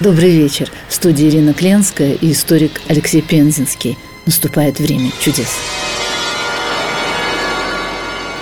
Добрый вечер. В студии Ирина Кленская и историк Алексей Пензенский. Наступает время чудес.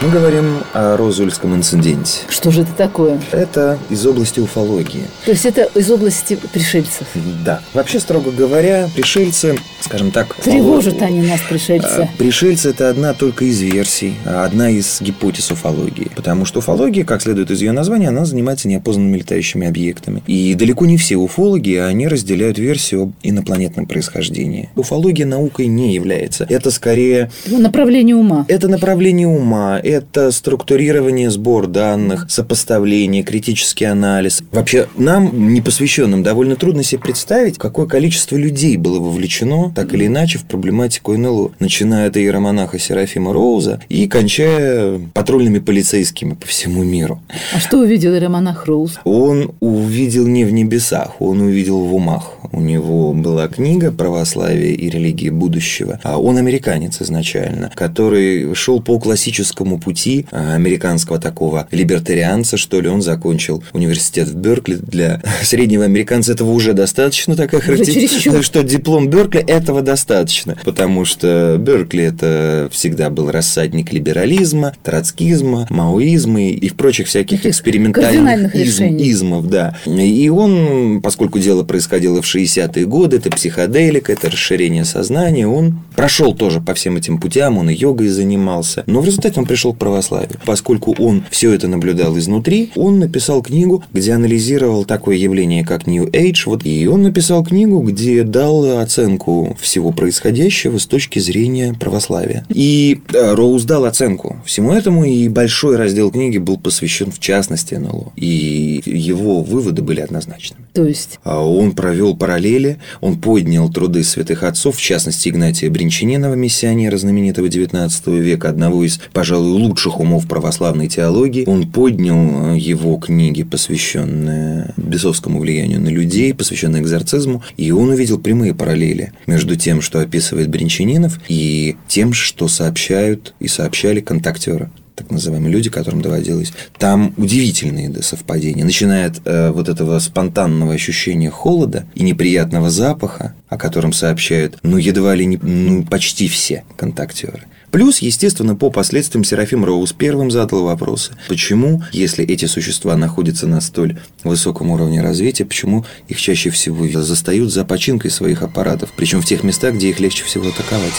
Мы говорим о Розульском инциденте. Что же это такое? Это из области уфологии. То есть это из области пришельцев? Да. Вообще, строго говоря, пришельцы, скажем так... Тревожат они нас, пришельцы. А, пришельцы – это одна только из версий, одна из гипотез уфологии. Потому что уфология, как следует из ее названия, она занимается неопознанными летающими объектами. И далеко не все уфологи, они разделяют версию об инопланетном происхождении. Уфология наукой не является. Это скорее... Направление ума. Это направление ума, это структурирование, сбор данных, сопоставление, критический анализ. Вообще, нам, непосвященным, довольно трудно себе представить, какое количество людей было вовлечено, так или иначе, в проблематику НЛО. Начиная от иеромонаха Серафима Роуза и кончая патрульными полицейскими по всему миру. А что увидел иеромонах Роуз? Он увидел не в небесах, он увидел в умах. У него была книга «Православие и религии будущего». А он американец изначально, который шел по классическому этому пути а, американского такого либертарианца, что ли, он закончил университет в Беркли. Для среднего американца этого уже достаточно, такая характеристика, что диплом Беркли этого достаточно, потому что Беркли это всегда был рассадник либерализма, троцкизма, маоизма и в прочих всяких экспериментальных изм, измов, да. И он, поскольку дело происходило в 60-е годы, это психоделика, это расширение сознания, он прошел тоже по всем этим путям, он и йогой занимался, но в результате он пришел пришел к православию. Поскольку он все это наблюдал изнутри, он написал книгу, где анализировал такое явление, как New Age. Вот, и он написал книгу, где дал оценку всего происходящего с точки зрения православия. И Роуз дал оценку всему этому, и большой раздел книги был посвящен в частности НЛО. И его выводы были однозначными. То есть? А он провел параллели, он поднял труды святых отцов, в частности Игнатия Бринчанинова, миссионера знаменитого XIX века, одного из, пожалуй, лучших умов православной теологии. Он поднял э, его книги, посвященные бесовскому влиянию на людей, посвященные экзорцизму, и он увидел прямые параллели между тем, что описывает Бринчанинов, и тем, что сообщают и сообщали контактеры так называемые люди, которым доводилось. Там удивительные да, совпадения. Начиная от э, вот этого спонтанного ощущения холода и неприятного запаха, о котором сообщают, ну, едва ли не, ну, почти все контактеры. Плюс, естественно, по последствиям Серафим Роуз первым задал вопросы. Почему, если эти существа находятся на столь высоком уровне развития, почему их чаще всего застают за починкой своих аппаратов, причем в тех местах, где их легче всего атаковать?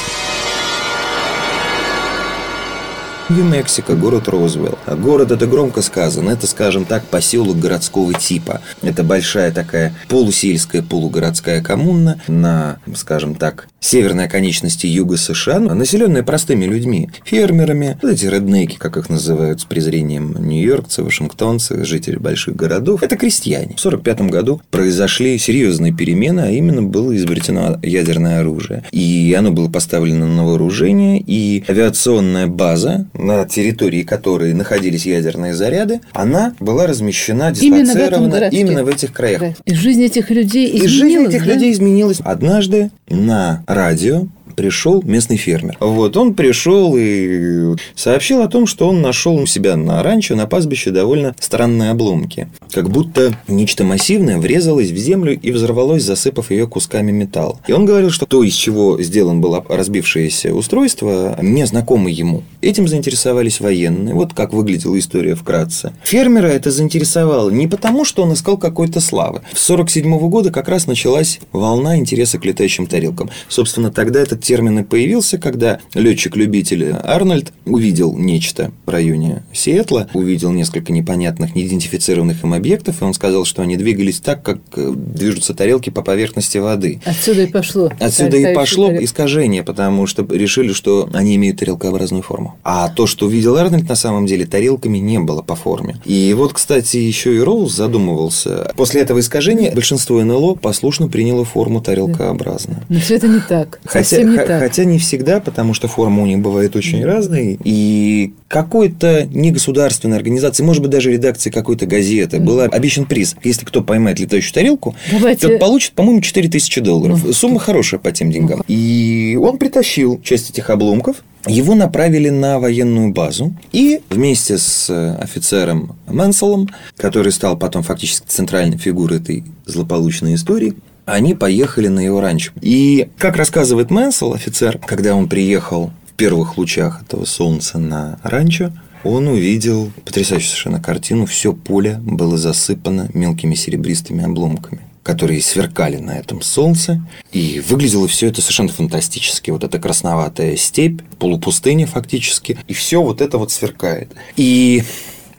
Нью-Мексико, город Розвелл. А город это громко сказано, это, скажем так, поселок городского типа. Это большая такая полусельская, полугородская коммуна на, скажем так, северной оконечности юга США, населенная простыми людьми, фермерами, вот эти реднеки, как их называют с презрением нью-йоркцы, вашингтонцы, жители больших городов. Это крестьяне. В 1945 году произошли серьезные перемены, а именно было изобретено ядерное оружие. И оно было поставлено на вооружение, и авиационная база на территории которой находились ядерные заряды, она была размещена дислоцирована именно в, именно в этих краях. Да. И жизнь этих людей изменилась. И жизнь этих да? людей изменилась. Однажды на радио пришел местный фермер. Вот он пришел и сообщил о том, что он нашел у себя на ранчо, на пастбище довольно странные обломки. Как будто нечто массивное врезалось в землю и взорвалось, засыпав ее кусками металла. И он говорил, что то, из чего сделан было разбившееся устройство, не знакомо ему. Этим заинтересовались военные. Вот как выглядела история вкратце. Фермера это заинтересовало не потому, что он искал какой-то славы. В 1947 года как раз началась волна интереса к летающим тарелкам. Собственно, тогда этот термин и появился, когда летчик-любитель Арнольд увидел нечто в районе Сиэтла, увидел несколько непонятных, неидентифицированных им объектов, и он сказал, что они двигались так, как э, движутся тарелки по поверхности воды. Отсюда и пошло. Отсюда и пошло тарелки. искажение, потому что решили, что они имеют тарелкообразную форму. А то, что увидел Арнольд, на самом деле тарелками не было по форме. И вот, кстати, еще и Роуз задумывался. После этого искажения большинство НЛО послушно приняло форму тарелкообразную. Но все это не так. Хотя, не так. Хотя не всегда, потому что форма у них бывает очень разной. И какой-то негосударственной организации, может быть, даже редакции какой-то газеты, был обещан приз. Если кто поймает летающую тарелку, Давайте... то получит, по-моему, 4000 долларов. Ну, Сумма хорошая по тем деньгам. И он притащил часть этих обломков, его направили на военную базу, и вместе с офицером Мэнселом, который стал потом фактически центральной фигурой этой злополучной истории, они поехали на его ранчо. И, как рассказывает Мэнсел, офицер, когда он приехал в первых лучах этого солнца на ранчо, он увидел потрясающую совершенно картину. Все поле было засыпано мелкими серебристыми обломками которые сверкали на этом солнце. И выглядело все это совершенно фантастически. Вот эта красноватая степь, полупустыня фактически. И все вот это вот сверкает. И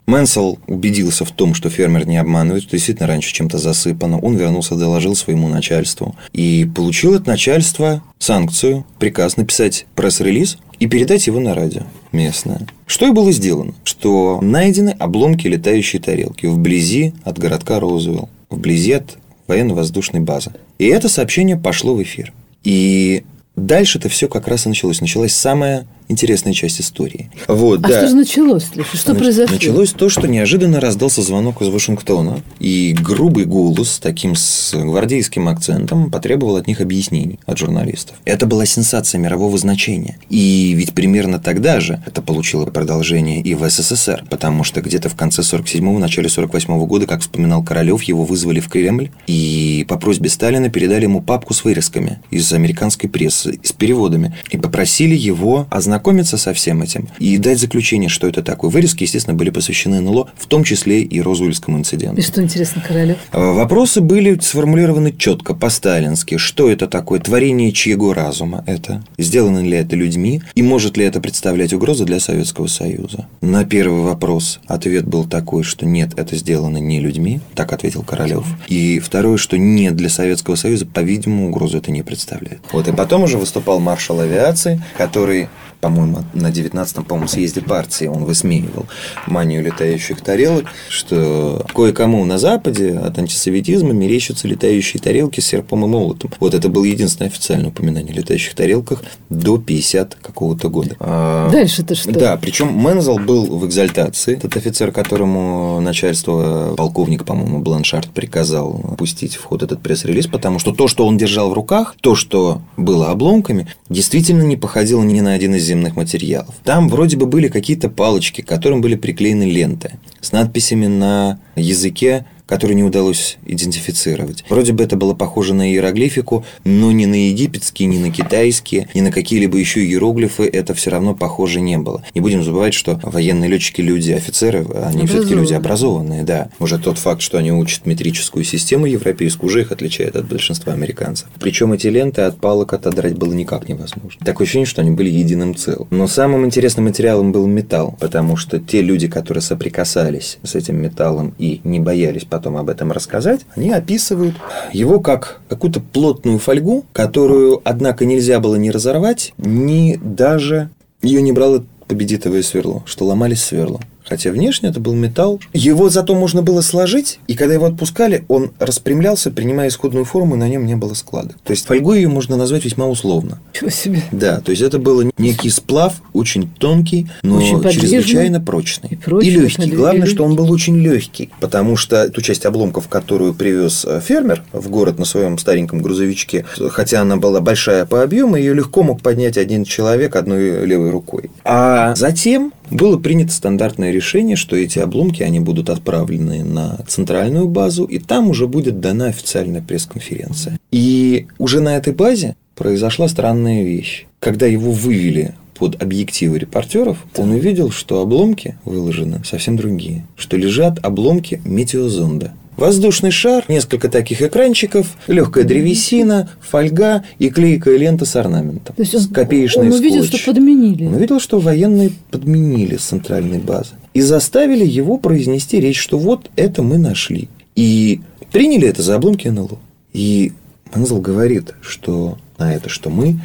Мэнсел убедился в том, что фермер не обманывает, что действительно раньше чем-то засыпано. Он вернулся, доложил своему начальству. И получил от начальства санкцию, приказ написать пресс-релиз и передать его на радио местное. Что и было сделано? Что найдены обломки летающей тарелки вблизи от городка Розуэлл, вблизи от военно-воздушной базы. И это сообщение пошло в эфир. И дальше это все как раз и началось. Началась самая интересная часть истории. Вот, а да. что же началось, Леша? Что Нач- произошло? Началось то, что неожиданно раздался звонок из Вашингтона, и грубый голос, таким с гвардейским акцентом, потребовал от них объяснений, от журналистов. Это была сенсация мирового значения. И ведь примерно тогда же это получило продолжение и в СССР, потому что где-то в конце 47-го, начале 48-го года, как вспоминал Королев, его вызвали в Кремль, и по просьбе Сталина передали ему папку с вырезками из американской прессы, с переводами, и попросили его ознакомиться ознакомиться со всем этим и дать заключение, что это такое. Вырезки, естественно, были посвящены НЛО, в том числе и Розуэльскому инциденту. И что интересно, Королев? А, вопросы были сформулированы четко, по-сталински. Что это такое? Творение чьего разума это? Сделано ли это людьми? И может ли это представлять угрозу для Советского Союза? На первый вопрос ответ был такой, что нет, это сделано не людьми, так ответил Королев. И второе, что нет, для Советского Союза, по-видимому, угрозу это не представляет. Вот, и потом уже выступал маршал авиации, который по-моему, на 19-м, по-моему, съезде партии он высмеивал манию летающих тарелок, что кое-кому на Западе от антисоветизма мерещатся летающие тарелки с серпом и молотом. Вот это было единственное официальное упоминание о летающих тарелках до 50 какого-то года. А, Дальше-то что? Да, причем Мензел был в экзальтации. Этот офицер, которому начальство, полковник, по-моему, Бланшард приказал пустить в ход этот пресс-релиз, потому что то, что он держал в руках, то, что было обломками, действительно не походило ни на один из земных материалов. Там вроде бы были какие-то палочки, к которым были приклеены ленты с надписями на языке который не удалось идентифицировать. Вроде бы это было похоже на иероглифику, но ни на египетские, ни на китайские, ни на какие-либо еще иероглифы это все равно похоже не было. Не будем забывать, что военные летчики люди, офицеры, они все-таки люди образованные, да. Уже тот факт, что они учат метрическую систему европейскую, уже их отличает от большинства американцев. Причем эти ленты от палок отодрать было никак невозможно. Такое ощущение, что они были единым целым. Но самым интересным материалом был металл, потому что те люди, которые соприкасались с этим металлом и не боялись потом об этом рассказать, они описывают его как какую-то плотную фольгу, которую, однако, нельзя было ни разорвать, ни даже ее не брало победитовое сверло, что ломались сверло. Хотя внешне это был металл. Его зато можно было сложить, и когда его отпускали, он распрямлялся, принимая исходную форму, и на нем не было склада. То есть фольгу ее можно назвать весьма условно. Чего себе? Да, то есть это был некий сплав, очень тонкий, но очень чрезвычайно прочный. И, прочный, и легкий. Главное, что он был очень легкий, потому что ту часть обломков, которую привез э, фермер в город на своем стареньком грузовичке, хотя она была большая по объему, ее легко мог поднять один человек одной левой рукой. А затем было принято стандартное решение, что эти обломки они будут отправлены на центральную базу, и там уже будет дана официальная пресс-конференция. И уже на этой базе произошла странная вещь. Когда его вывели под объективы репортеров, он увидел, что обломки выложены совсем другие, что лежат обломки метеозонда. Воздушный шар, несколько таких экранчиков, легкая древесина, фольга и клейкая лента с орнаментом. То есть он, он увидел, скотч. что подменили. Он увидел, что военные подменили с центральной базы. И заставили его произнести речь, что вот это мы нашли. И приняли это за обломки НЛО. И Манзел говорит, что на это, что мы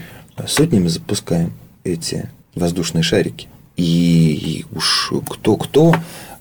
сотнями запускаем эти воздушные шарики. И уж кто-кто,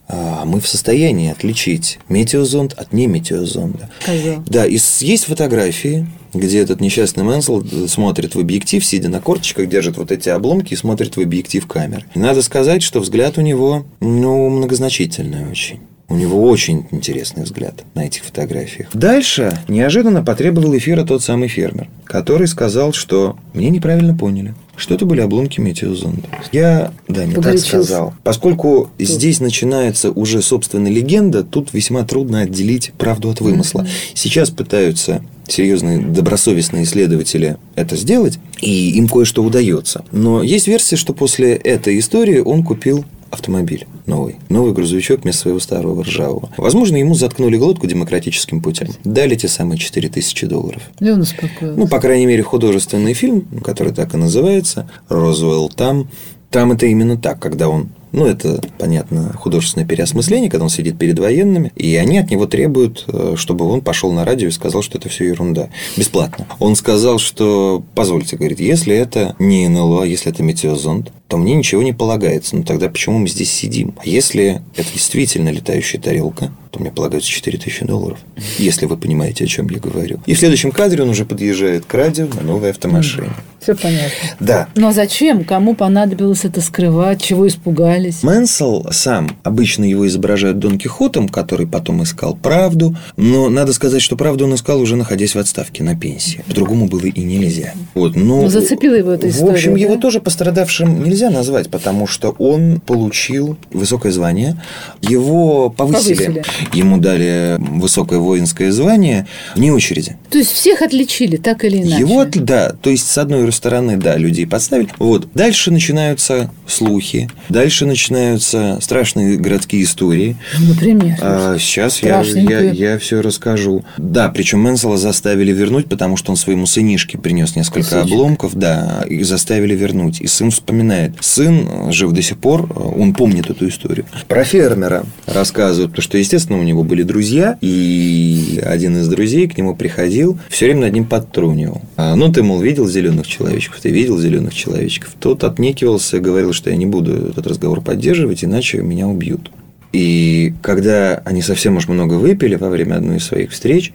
мы в состоянии отличить метеозонд от неметеозонда. Козел. Да, и есть фотографии, где этот несчастный Мэнсел смотрит в объектив, сидя на корточках, держит вот эти обломки и смотрит в объектив камеры. И надо сказать, что взгляд у него, ну, многозначительный очень. У него очень интересный взгляд на этих фотографиях. Дальше неожиданно потребовал эфира тот самый фермер, который сказал, что мне неправильно поняли, что это были обломки метеозонда. Я, да, не так Погорячился. сказал. Поскольку здесь начинается уже, собственно, легенда, тут весьма трудно отделить правду от вымысла. Сейчас пытаются серьезные добросовестные исследователи это сделать, и им кое-что удается. Но есть версия, что после этой истории он купил автомобиль новый. Новый грузовичок вместо своего старого ржавого. Возможно, ему заткнули глотку демократическим путем. Дали те самые 4000 долларов. И он успокоился. Ну, по крайней мере, художественный фильм, который так и называется, Розвелл там. Там это именно так, когда он ну, это, понятно, художественное переосмысление, когда он сидит перед военными, и они от него требуют, э, чтобы он пошел на радио и сказал, что это все ерунда. Бесплатно. Он сказал, что, позвольте, говорит, если это не НЛО, а если это метеозонд, то мне ничего не полагается. Ну, тогда почему мы здесь сидим? А если это действительно летающая тарелка, то мне полагается 4000 долларов. Если вы понимаете, о чем я говорю. И в следующем кадре он уже подъезжает к радио на новой автомашине. Все понятно. Да. Но зачем? Кому понадобилось это скрывать? Чего испугались? Мэнсел сам, обычно его изображают Дон Кихотом, который потом искал правду, но надо сказать, что правду он искал уже находясь в отставке на пенсии. По-другому было и нельзя. Вот, но, Ну, зацепила его эта В история, общем, его да? тоже пострадавшим нельзя назвать, потому что он получил высокое звание, его повысили, Повысили. ему дали высокое воинское звание вне очереди. То есть всех отличили, так или иначе. Его, да, то есть с одной стороны, да, людей подставили. Вот. Дальше начинаются слухи, дальше начинаются страшные городские истории. Например. А, сейчас я, я, я все расскажу. Да, причем Мэнсела заставили вернуть, потому что он своему сынишке принес несколько Кусочек. обломков, да, и заставили вернуть. И сын вспоминает. Сын э, жив до сих пор, э, он помнит эту историю. Про фермера рассказывают, потому что, естественно, у него были друзья, и один из друзей к нему приходил, все время над ним подтрунивал. А, ну, ты, мол, видел зеленых человечков, ты видел зеленых человечков. Тот отнекивался, говорил, что я не буду этот разговор поддерживать, иначе меня убьют. И когда они совсем уж много выпили во время одной из своих встреч,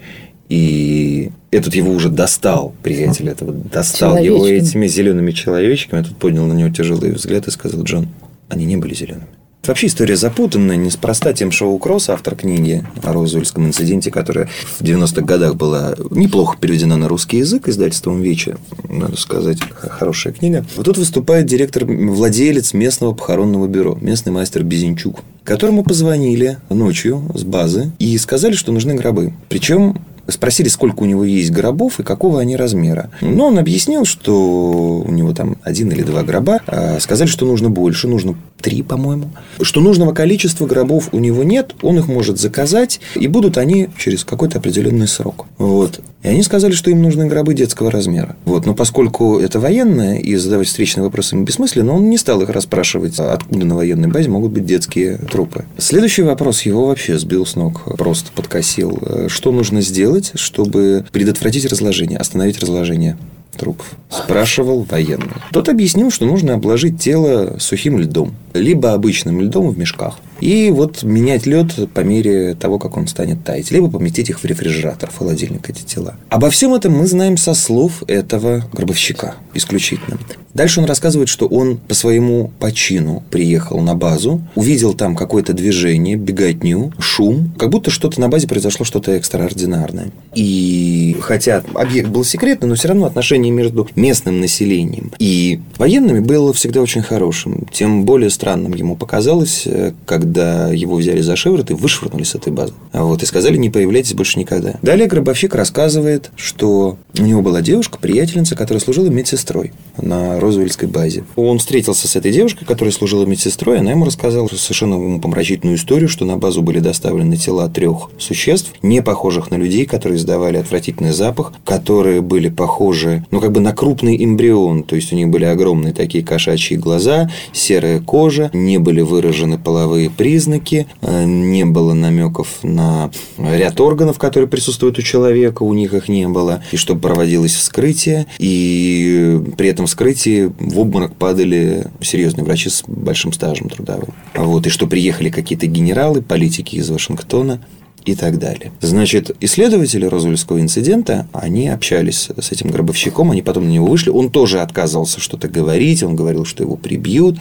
и этот его уже достал, приятель этого, достал его этими зелеными человечками, тут поднял на него тяжелый взгляд и сказал, Джон, они не были зелеными. Вообще история запутанная, неспроста тем Шоу Кросс, автор книги о Розуэльском инциденте, которая в 90-х годах была неплохо переведена на русский язык издательством Вечи, надо сказать, хорошая книга. Вот тут выступает директор, владелец местного похоронного бюро, местный мастер Безенчук, которому позвонили ночью с базы и сказали, что нужны гробы. Причем Спросили, сколько у него есть гробов и какого они размера. Но он объяснил, что у него там один или два гроба. А Сказали, что нужно больше, нужно три, по-моему. Что нужного количества гробов у него нет, он их может заказать, и будут они через какой-то определенный срок. Вот. И они сказали, что им нужны гробы детского размера. Вот. Но поскольку это военное, и задавать встречные вопросы им бессмысленно, он не стал их расспрашивать, откуда на военной базе могут быть детские трупы. Следующий вопрос его вообще сбил с ног, просто подкосил. Э, Что нужно сделать, чтобы предотвратить разложение, остановить разложение трупов? Спрашивал военный. Тот объяснил, что нужно обложить тело сухим льдом, либо обычным льдом в мешках. И вот менять лед по мере того, как он станет таять. Либо поместить их в рефрижератор, в холодильник, эти тела. Обо всем этом мы знаем со слов этого гробовщика исключительно. Дальше он рассказывает, что он по своему почину приехал на базу, увидел там какое-то движение, беготню, шум, как будто что-то на базе произошло что-то экстраординарное. И хотя объект был секретный, но все равно отношение между местным населением и военными было всегда очень хорошим. Тем более странным ему показалось, э, когда его взяли за шиворот и вышвырнули с этой базы. А Вот, и сказали, не появляйтесь больше никогда. Далее гробовщик рассказывает, что у него была девушка, приятельница, которая служила медсестрой на Розуэльской базе. Он встретился с этой девушкой, которая служила медсестрой, она ему рассказала совершенно умопомрачительную историю, что на базу были доставлены тела трех существ, не похожих на людей, которые издавали отвратительный запах, которые были похожи, ну, как бы на крупный эмбрион, то есть у них были огромные такие кошачьи глаза, серая кожа, не были выражены половые признаки, э, не было намеков на ряд органов, которые присутствуют у человека, у них их не было, и чтобы проводилось вскрытие, и при этом вскрытии в обморок падали серьезные врачи с большим стажем трудовым. Вот, и что приехали какие-то генералы, политики из Вашингтона, и так далее. Значит, исследователи Розуэльского инцидента, они общались с этим гробовщиком, они потом на него вышли. Он тоже отказывался что-то говорить, он говорил, что его прибьют.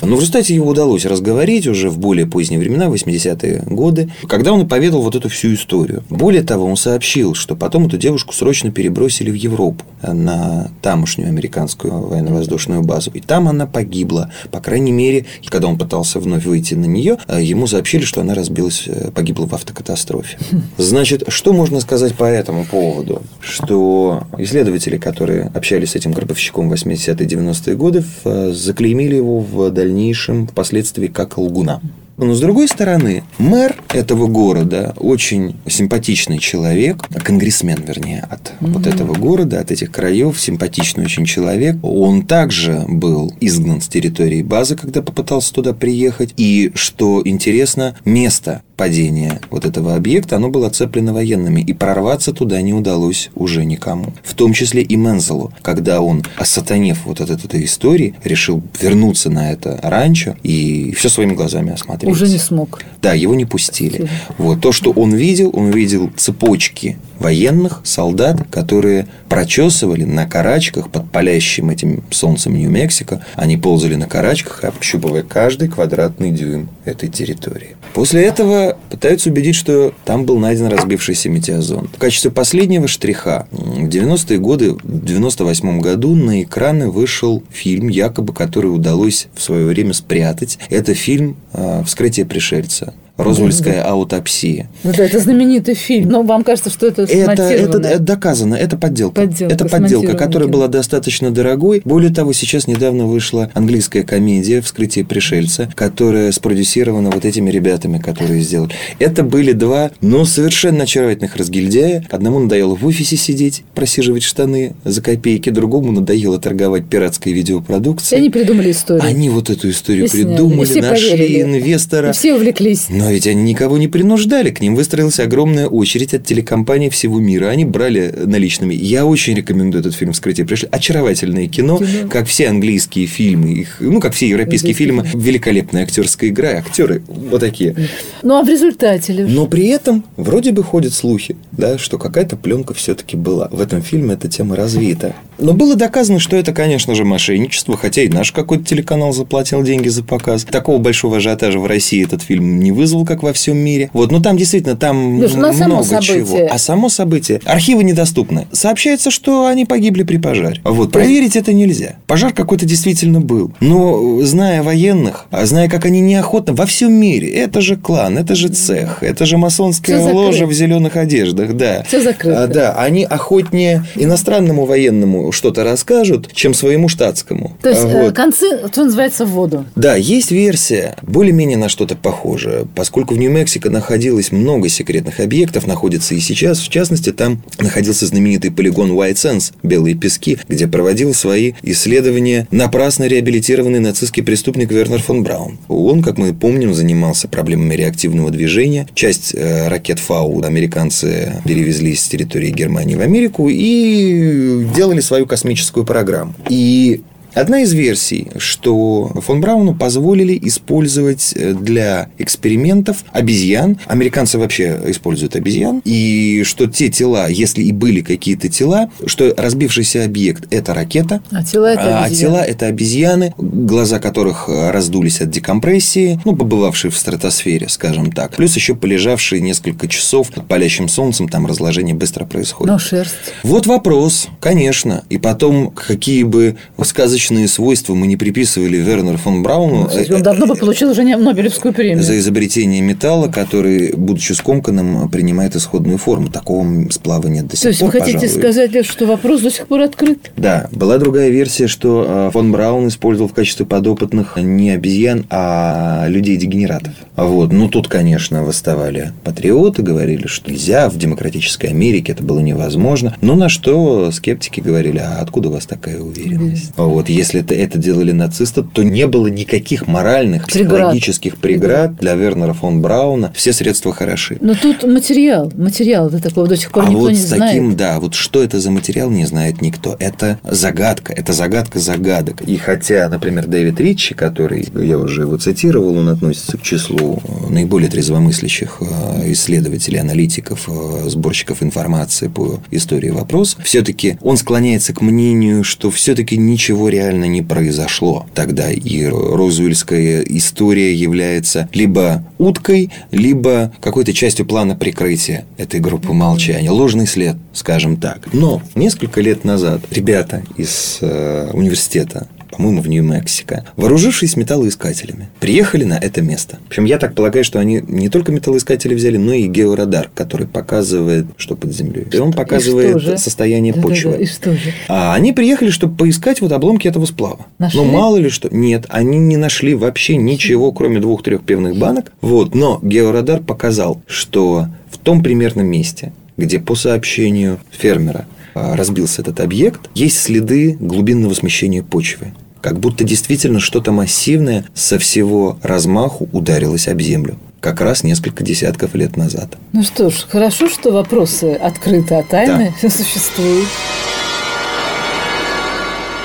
Но в результате его удалось разговорить уже в более поздние времена, 80-е годы, когда он поведал вот эту всю историю. Более того, он сообщил, что потом эту девушку срочно перебросили в Европу на тамошнюю американскую военно-воздушную базу. И там она погибла. По крайней мере, когда он пытался вновь выйти на нее, ему сообщили, что она разбилась, э, погибла в автокатастрофе катастрофе. Значит, что можно сказать по этому поводу? Что исследователи, которые общались с этим гробовщиком в 80-е 90-е годы, заклеймили его в дальнейшем впоследствии как лгуна. Но с другой стороны, мэр этого города очень симпатичный человек, конгрессмен, вернее, от mm-hmm. вот этого города, от этих краев, симпатичный очень человек. Он также был изгнан с территории базы, когда попытался туда приехать. И, что интересно, место падения вот этого объекта, оно было оцеплено военными, и прорваться туда не удалось уже никому. В том числе и Мензелу, когда он, осатанев вот от этой истории, решил вернуться на это ранчо и все своими глазами осмотреть. Уже не смог. Да, его не пустили. Вот. То, что он видел, он видел цепочки военных, солдат, которые прочесывали на карачках под палящим этим солнцем Нью-Мексико. Они ползали на карачках, общупывая каждый квадратный дюйм этой территории. После этого пытаются убедить, что там был найден разбившийся метеозон. В качестве последнего штриха в 90-е годы, в 98 году на экраны вышел фильм, якобы который удалось в свое время спрятать. Это фильм а, «Вскрытие пришельца». Розвольская да, аутопсия. Ну да, это знаменитый фильм. Но вам кажется, что это это, это, это доказано, это подделка. подделка это подделка, которая была достаточно дорогой. Более того, сейчас недавно вышла английская комедия «Вскрытие пришельца», которая спродюсирована вот этими ребятами, которые сделали. Это были два, ну, совершенно очаровательных разгильдяя. Одному надоело в офисе сидеть, просиживать штаны за копейки, другому надоело торговать пиратской видеопродукцией. И они придумали историю. Они вот эту историю и придумали, нашли поверили. инвестора. И все увлеклись. Но ведь они никого не принуждали. К ним выстроилась огромная очередь от телекомпаний всего мира. Они брали наличными. Я очень рекомендую этот фильм «Вскрытие пришли». Очаровательное кино, кино, как все английские фильмы, их, ну, как все европейские фильмы. Великолепная актерская игра. Актеры вот такие. Ну, а в результате? Но при этом вроде бы ходят слухи, да, что какая-то пленка все-таки была. В этом фильме эта тема развита. Но было доказано, что это, конечно же, мошенничество, хотя и наш какой-то телеканал заплатил деньги за показ. Такого большого ажиотажа в России этот фильм не вызвал вызвал, как во всем мире. Вот, ну там действительно там Леш, ну, много событие. чего. А само событие. Архивы недоступны. Сообщается, что они погибли при пожаре. Вот, проверить это нельзя. Пожар какой-то действительно был. Но зная военных, а зная, как они неохотно во всем мире, это же клан, это же цех, это же масонская ложа в зеленых одеждах, да. Все закрыто. А, да, они охотнее иностранному военному что-то расскажут, чем своему штатскому. То есть э, вот. концы, что называется, в воду. Да, есть версия, более-менее на что-то похожее. По Поскольку в Нью-Мексико находилось много секретных объектов, находится и сейчас, в частности, там находился знаменитый полигон White Sands, Белые пески, где проводил свои исследования напрасно реабилитированный нацистский преступник Вернер фон Браун. Он, как мы помним, занимался проблемами реактивного движения. Часть э, ракет Фау американцы перевезли с территории Германии в Америку и делали свою космическую программу. И Одна из версий, что фон Брауну позволили использовать э, для экспериментов обезьян. Американцы вообще используют обезьян. И что те тела, если и были какие-то тела, что разбившийся объект – это ракета. А тела – это обезьяны. А тела – это обезьяны, глаза которых э, раздулись от декомпрессии, ну, побывавшие в стратосфере, скажем так. Плюс еще полежавшие несколько часов под палящим солнцем, там разложение быстро происходит. Но шерсть. Вот вопрос, конечно. И потом, какие бы сказочные научные свойства мы не приписывали Вернеру фон Брауну. Ну, он давно бы получил уже Нобелевскую премию. За изобретение металла, который, будучи скомканным, принимает исходную форму. Такого сплава нет до сих То есть, пор, вы хотите пожалуй. сказать, что вопрос до сих пор открыт? Да. Была другая версия, что а, фон Браун использовал в качестве подопытных не обезьян, а людей-дегенератов. Вот. Ну, тут, конечно, восставали патриоты, говорили, что нельзя, в демократической Америке это было невозможно. Но на что скептики говорили, а откуда у вас такая уверенность? Вот. Если это, это делали нацисты, то не было никаких моральных, Преград. психологических преград для Вернера фон Брауна. Все средства хороши. Но тут материал, материал до такого до сих пор а никто вот не с знает. таким, да, вот что это за материал, не знает никто. Это загадка, это загадка загадок. И хотя, например, Дэвид Ричи, который, я уже его цитировал, он относится к числу наиболее трезвомыслящих э, исследователей, аналитиков, э, сборщиков информации по истории вопрос, все-таки он склоняется к мнению, что все-таки ничего реально не произошло тогда. И розуэльская история является либо уткой, либо какой-то частью плана прикрытия этой группы молчания. Ложный след, скажем так. Но несколько лет назад ребята из э, университета по-моему, в Нью-Мексико, вооружившись металлоискателями, приехали на это место. В общем, я так полагаю, что они не только металлоискатели взяли, но и георадар, который показывает, что под землей. И он показывает И же? состояние Да-да-да, почвы. И что же? А они приехали, чтобы поискать вот обломки этого сплава. Нашли? Но мало ли что. Нет, они не нашли вообще ничего, кроме двух-трех пивных банок. Вот. Но георадар показал, что в том примерном месте, где по сообщению фермера а, разбился этот объект, есть следы глубинного смещения почвы. Как будто действительно что-то массивное со всего размаху ударилось об землю. Как раз несколько десятков лет назад. Ну что ж, хорошо, что вопросы открыты, а тайны существуют.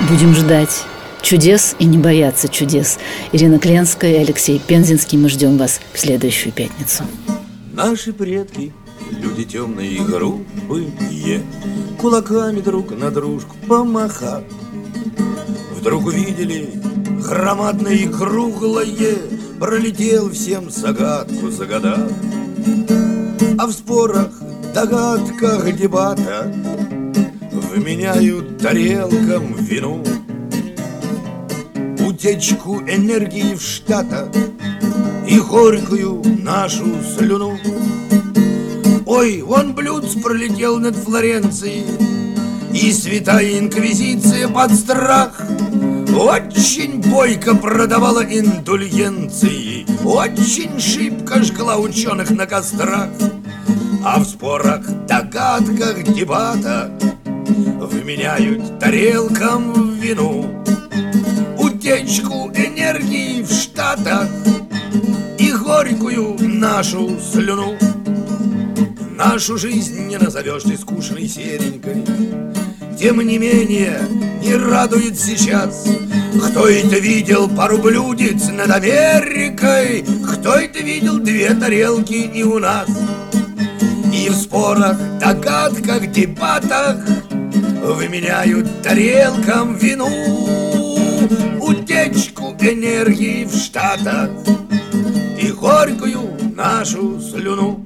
Будем ждать чудес и не бояться чудес. Ирина Кленская и Алексей Пензенский. Мы ждем вас в следующую пятницу. Наши предки, люди темные и грубые, Кулаками друг на дружку помахав, Вдруг увидели громадное и круглое, Пролетел всем загадку загадав. А в спорах, догадках, дебатах Вменяют тарелкам вину. Утечку энергии в Штатах И горькую нашу слюну. Ой, вон Блюдц пролетел над Флоренцией И святая инквизиция под страх Очень бойко продавала индульгенции. Очень шибко жгла ученых на кострах. А в спорах, догадках, дебатах Вменяют тарелкам вину. Утечку энергии в Штатах И горькую нашу слюну. Нашу жизнь не назовешь ты скучной серенькой Тем не менее не радует сейчас Кто это видел пару блюдец над Америкой Кто это видел две тарелки и у нас. И в спорах, догадках, дебатах Выменяют тарелкам вину Утечку энергии в Штатах И горькую нашу слюну